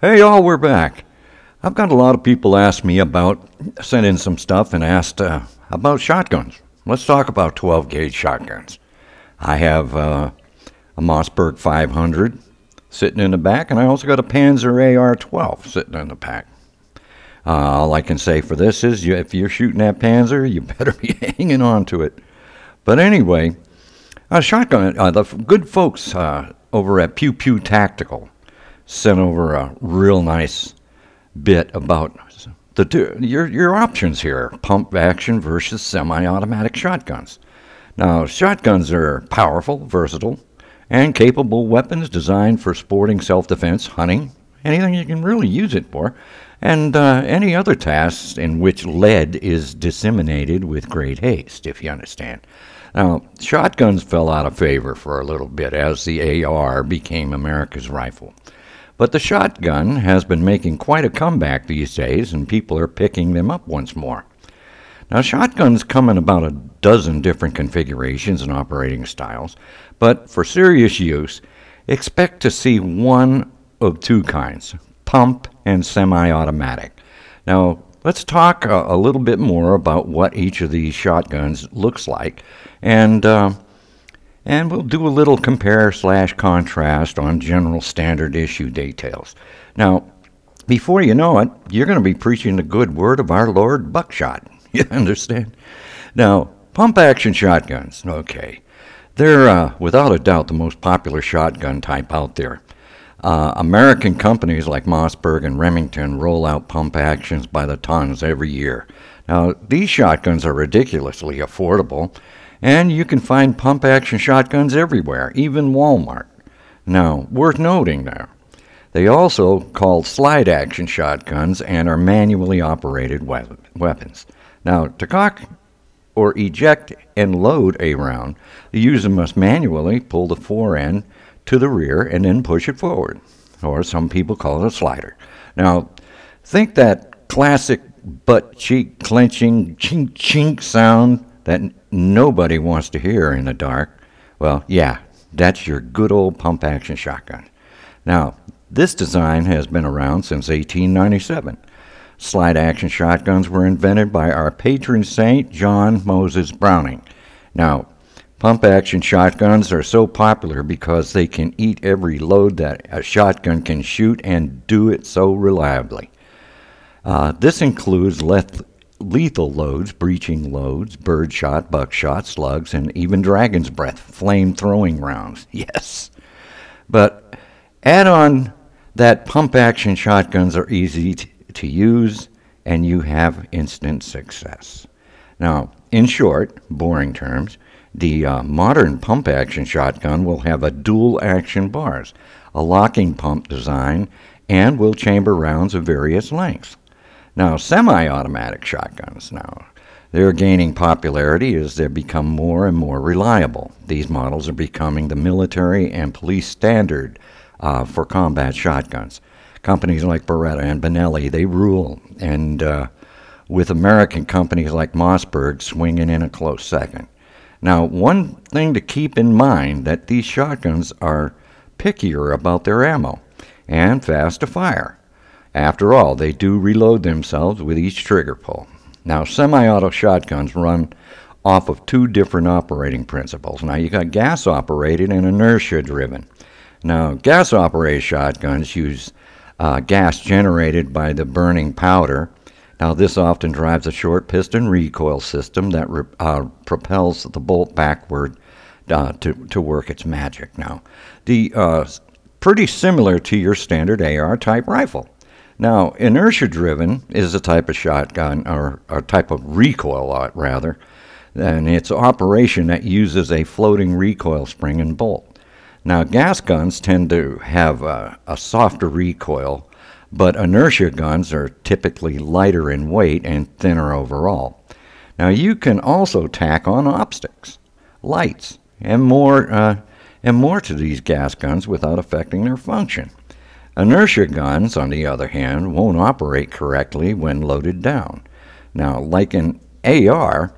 Hey, y'all, we're back. I've got a lot of people ask me about, sent in some stuff and asked uh, about shotguns. Let's talk about 12 gauge shotguns. I have uh, a Mossberg 500 sitting in the back, and I also got a Panzer AR 12 sitting in the back. Uh, all I can say for this is you, if you're shooting that Panzer, you better be hanging on to it. But anyway, a shotgun, uh, the good folks uh, over at Pew Pew Tactical sent over a real nice bit about the two, your, your options here pump action versus semi automatic shotguns. Now, shotguns are powerful, versatile, and capable weapons designed for sporting self defense, hunting, anything you can really use it for, and uh, any other tasks in which lead is disseminated with great haste, if you understand. Now, shotguns fell out of favor for a little bit as the AR became America's rifle. But the shotgun has been making quite a comeback these days, and people are picking them up once more. Now, shotguns come in about a dozen different configurations and operating styles, but for serious use, expect to see one of two kinds pump and semi automatic. Now, let's talk a, a, little bit more about what each of these shotguns looks like, and, uh, and we'll do a little compare slash contrast on general standard issue details. Now, before you know it, you're going to be preaching the good word of our Lord Buckshot. You understand? Now, pump action shotguns, okay. They're uh, without a doubt the most popular shotgun type out there. Uh, American companies like Mossberg and Remington roll out pump actions by the tons every year. Now, these shotguns are ridiculously affordable, and you can find pump action shotguns everywhere, even Walmart. Now, worth noting there, they also called slide action shotguns and are manually operated we- weapons. Now, to cock or eject and load a round, the user must manually pull the fore end to the rear and then push it forward, or some people call it a slider. Now, think that classic butt cheek clenching chink chink sound that nobody wants to hear in the dark. Well, yeah, that's your good old pump action shotgun. Now, this design has been around since 1897. Slide action shotguns were invented by our patron saint, John Moses Browning. Now, pump action shotguns are so popular because they can eat every load that a shotgun can shoot and do it so reliably. Uh, this includes lethal loads, breaching loads, birdshot, buckshot, slugs, and even dragon's breath, flame throwing rounds. Yes. But add on that pump action shotguns are easy to to use, and you have instant success. Now, in short, boring terms, the uh, modern pump action shotgun will have a dual action bars, a locking pump design, and will chamber rounds of various lengths. Now, semi automatic shotguns now. They're gaining popularity as they become more and more reliable. These models are becoming the military and police standard uh, for combat shotguns companies like Beretta and Benelli, they rule. And uh, with American companies like Mossberg swinging in a close second. Now, one thing to keep in mind that these shotguns are pickier about their ammo and fast to fire. After all, they do reload themselves with each trigger pull. Now, semi-auto shotguns run off of two different operating principles. Now, you got gas operated and inertia driven. Now, gas operated shotguns use uh, gas generated by the burning powder. Now, this often drives a short piston recoil system that re- uh, propels the bolt backward uh, to, to work its magic. Now, the uh, pretty similar to your standard AR type rifle. Now, inertia driven is a type of shotgun, or a type of recoil, uh, rather, and it's operation that uses a floating recoil spring and bolt. Now, gas guns tend to have a, a softer recoil, but inertia guns are typically lighter in weight and thinner overall. Now, you can also tack on optics, lights, and more, uh, and more to these gas guns without affecting their function. Inertia guns, on the other hand, won't operate correctly when loaded down. Now, like an AR,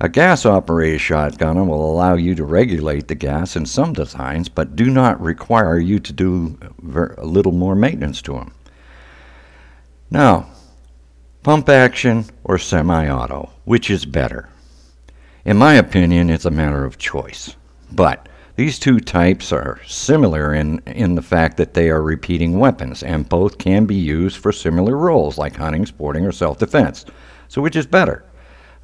a gas operated shotgun will allow you to regulate the gas in some designs, but do not require you to do a little more maintenance to them. Now, pump action or semi auto, which is better? In my opinion, it's a matter of choice. But these two types are similar in, in the fact that they are repeating weapons, and both can be used for similar roles like hunting, sporting, or self defense. So, which is better?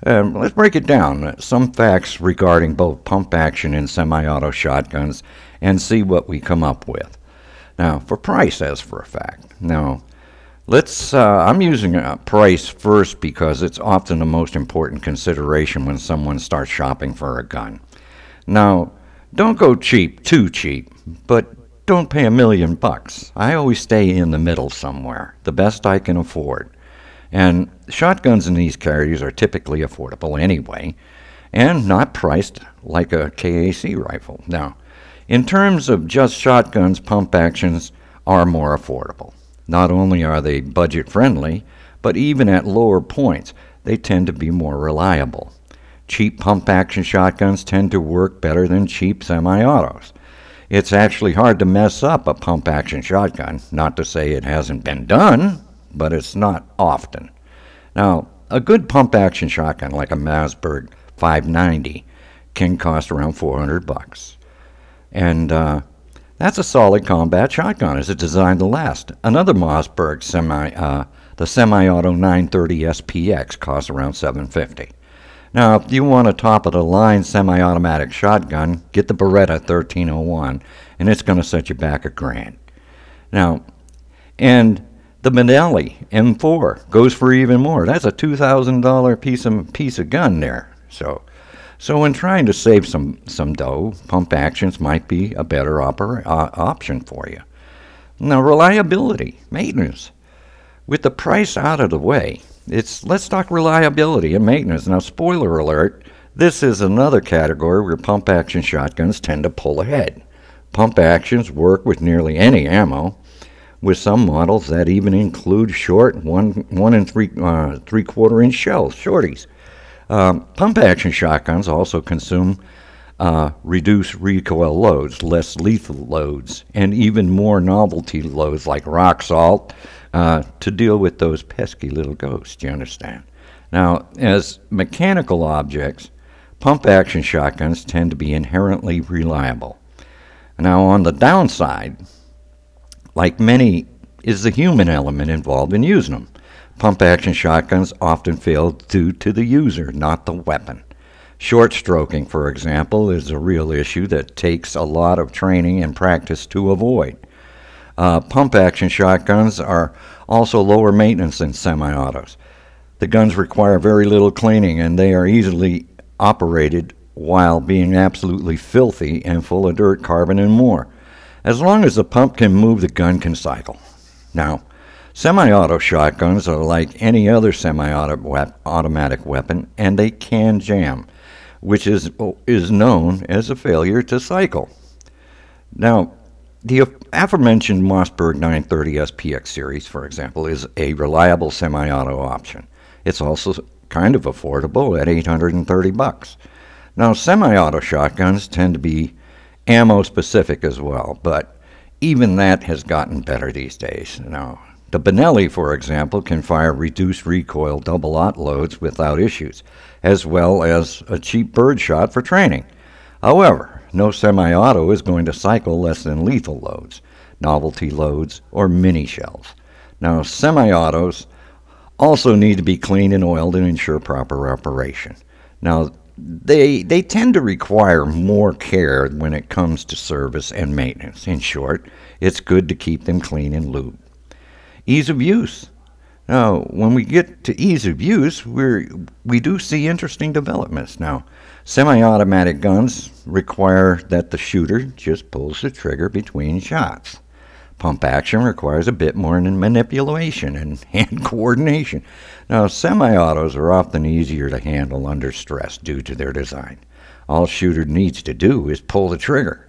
Um, let's break it down. Some facts regarding both pump action and semi auto shotguns and see what we come up with. Now, for price, as for a fact. Now, let's. Uh, I'm using a price first because it's often the most important consideration when someone starts shopping for a gun. Now, don't go cheap, too cheap, but don't pay a million bucks. I always stay in the middle somewhere, the best I can afford. And shotguns in these carriers are typically affordable anyway, and not priced like a KAC rifle. Now, in terms of just shotguns, pump actions are more affordable. Not only are they budget friendly, but even at lower points, they tend to be more reliable. Cheap pump action shotguns tend to work better than cheap semi autos. It's actually hard to mess up a pump action shotgun, not to say it hasn't been done, but it's not often. Now, a good pump action shotgun like a Mossberg 590 can cost around 400 bucks. And uh, that's a solid combat shotgun. Is it designed to last? Another Mossberg semi, uh, the semi-auto 930 SPX costs around 750. Now, if you want a top-of-the-line semi-automatic shotgun, get the Beretta 1301, and it's going to set you back a grand. Now, and the Benelli M4 goes for even more. That's a two thousand dollar piece of piece of gun there. So, so when trying to save some some dough, pump actions might be a better uh, option for you. Now, reliability, maintenance. With the price out of the way, it's let's talk reliability and maintenance. Now, spoiler alert: this is another category where pump action shotguns tend to pull ahead. Pump actions work with nearly any ammo with some models that even include short one one and three uh, three quarter inch shells, shorties. Um, pump action shotguns also consume uh, reduced recoil loads, less lethal loads, and even more novelty loads like rock salt uh, to deal with those pesky little ghosts. You understand? Now, as mechanical objects, pump action shotguns tend to be inherently reliable. Now, on the downside, like many, is the human element involved in using them. Pump action shotguns often fail due to the user, not the weapon. Short stroking, for example, is a real issue that takes a lot of training and practice to avoid. Uh, pump action shotguns are also lower maintenance than semi autos. The guns require very little cleaning and they are easily operated while being absolutely filthy and full of dirt, carbon, and more as long as the pump can move, the gun can cycle. Now, semi auto shotguns are like any other semi automatic weapon, and they can jam, which is, is known as a failure to cycle. Now, the aforementioned Mossberg 930 SPX series, for example, is a reliable semi auto option. It's also kind of affordable at 830 bucks. Now, semi auto shotguns tend to be ammo specific as well, but even that has gotten better these days. Now, the Benelli, for example, can fire reduced recoil double aught loads without issues, as well as a cheap bird shot for training. However, no semi auto is going to cycle less than lethal loads, novelty loads, or mini shells. Now, semi autos also need to be cleaned and oiled and ensure proper operation. Now, they they tend to require more care when it comes to service and maintenance. In short, it's good to keep them clean and lubed. Ease of use. Now, when we get to ease of use, we we do see interesting developments. Now, semi-automatic guns require that the shooter just pulls the trigger between shots. Pump action requires a bit more manipulation and hand coordination. Now, semi autos are often easier to handle under stress due to their design. All shooter needs to do is pull the trigger.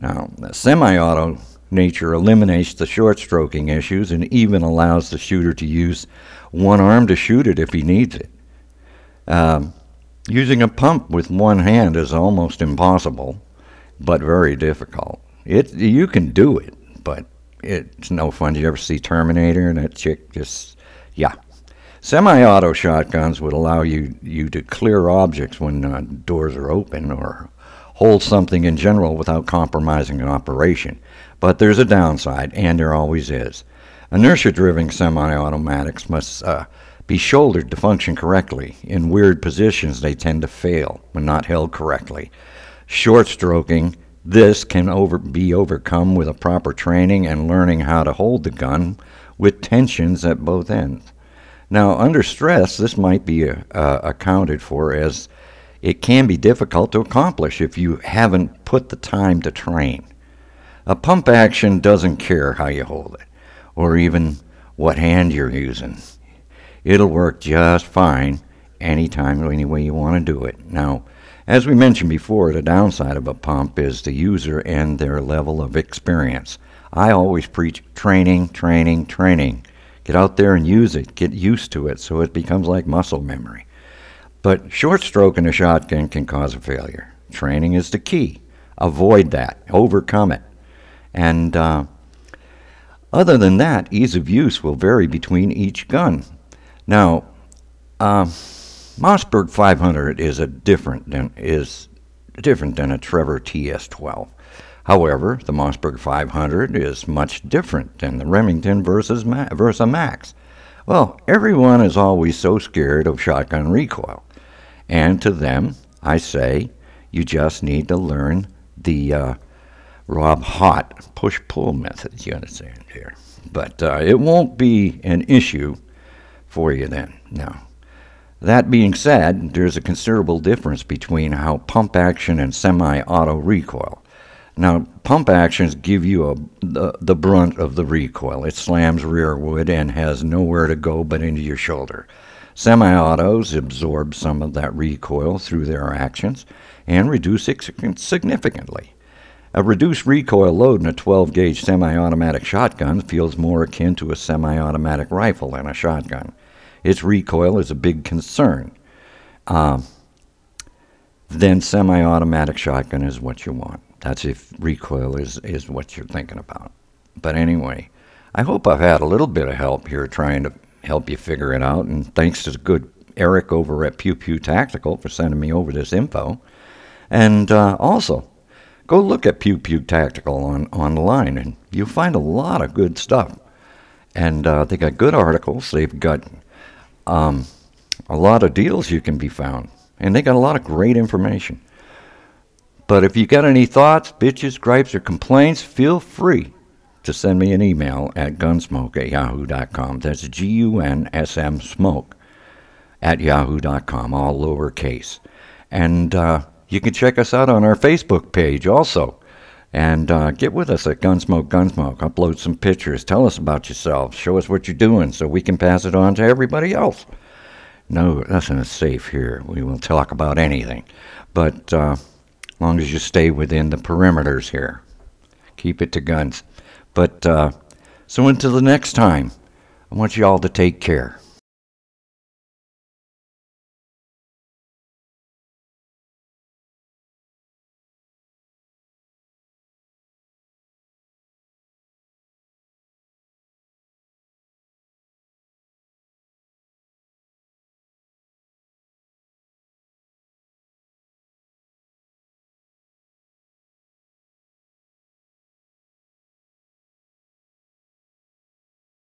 Now, the semi auto nature eliminates the short stroking issues and even allows the shooter to use one arm to shoot it if he needs it. Um, using a pump with one hand is almost impossible, but very difficult. It, you can do it, but it's no fun. You ever see Terminator and that chick just, yeah. Semi-auto shotguns would allow you, you to clear objects when uh, doors are open or hold something in general without compromising an operation. But there's a downside, and there always is. Inertia-driven semi-automatics must uh, be shouldered to function correctly. In weird positions, they tend to fail when not held correctly. Short stroking, this can over, be overcome with a proper training and learning how to hold the gun with tensions at both ends. Now, under stress, this might be uh, accounted for as it can be difficult to accomplish if you haven't put the time to train. A pump action doesn't care how you hold it, or even what hand you're using. It'll work just fine anytime, any way you want to do it. Now, as we mentioned before, the downside of a pump is the user and their level of experience. I always preach training, training, training. Get out there and use it. Get used to it so it becomes like muscle memory. But short stroke in a shotgun can cause a failure. Training is the key. Avoid that. Overcome it. And uh, other than that, ease of use will vary between each gun. Now, uh, Mossberg 500 is a different than is different than a Tavor TS12. However, the Mossberg 500 is much different than the Remington versus Ma- Versa Max. Well, everyone is always so scared of shotgun recoil. And to them, I say, you just need to learn the uh, Rob Haught push pull method, you understand here. But uh, it won't be an issue for you then. Now, that being said, there's a considerable difference between how pump action and semi auto recoil. Now, pump actions give you a, the, the brunt of the recoil. It slams rearward and has nowhere to go but into your shoulder. Semi autos absorb some of that recoil through their actions and reduce it significantly. A reduced recoil load in a 12 gauge semi automatic shotgun feels more akin to a semi automatic rifle than a shotgun. Its recoil is a big concern. Um, then semi automatic shotgun is what you want. That's if recoil is, is what you're thinking about. But anyway, I hope I've had a little bit of help here trying to help you figure it out. And thanks to the good Eric over at Pew Pew Tactical for sending me over this info. And uh, also, go look at Pew Pew Tactical on online, and you'll find a lot of good stuff. And uh, they got good articles. They've got um, a lot of deals you can be found, and they got a lot of great information. But if you got any thoughts, bitches, gripes, or complaints, feel free to send me an email at gunsmoke at yahoo.com. That's G U N S M smoke at yahoo.com, all lowercase. And uh, you can check us out on our Facebook page also. And uh, get with us at Gunsmoke Gunsmoke. Upload some pictures. Tell us about yourself. Show us what you're doing so we can pass it on to everybody else. No, nothing is safe here. We will talk about anything. But. Uh, long as you stay within the perimeters here. Keep it to guns. But uh, so until the next time, I want you all to take care.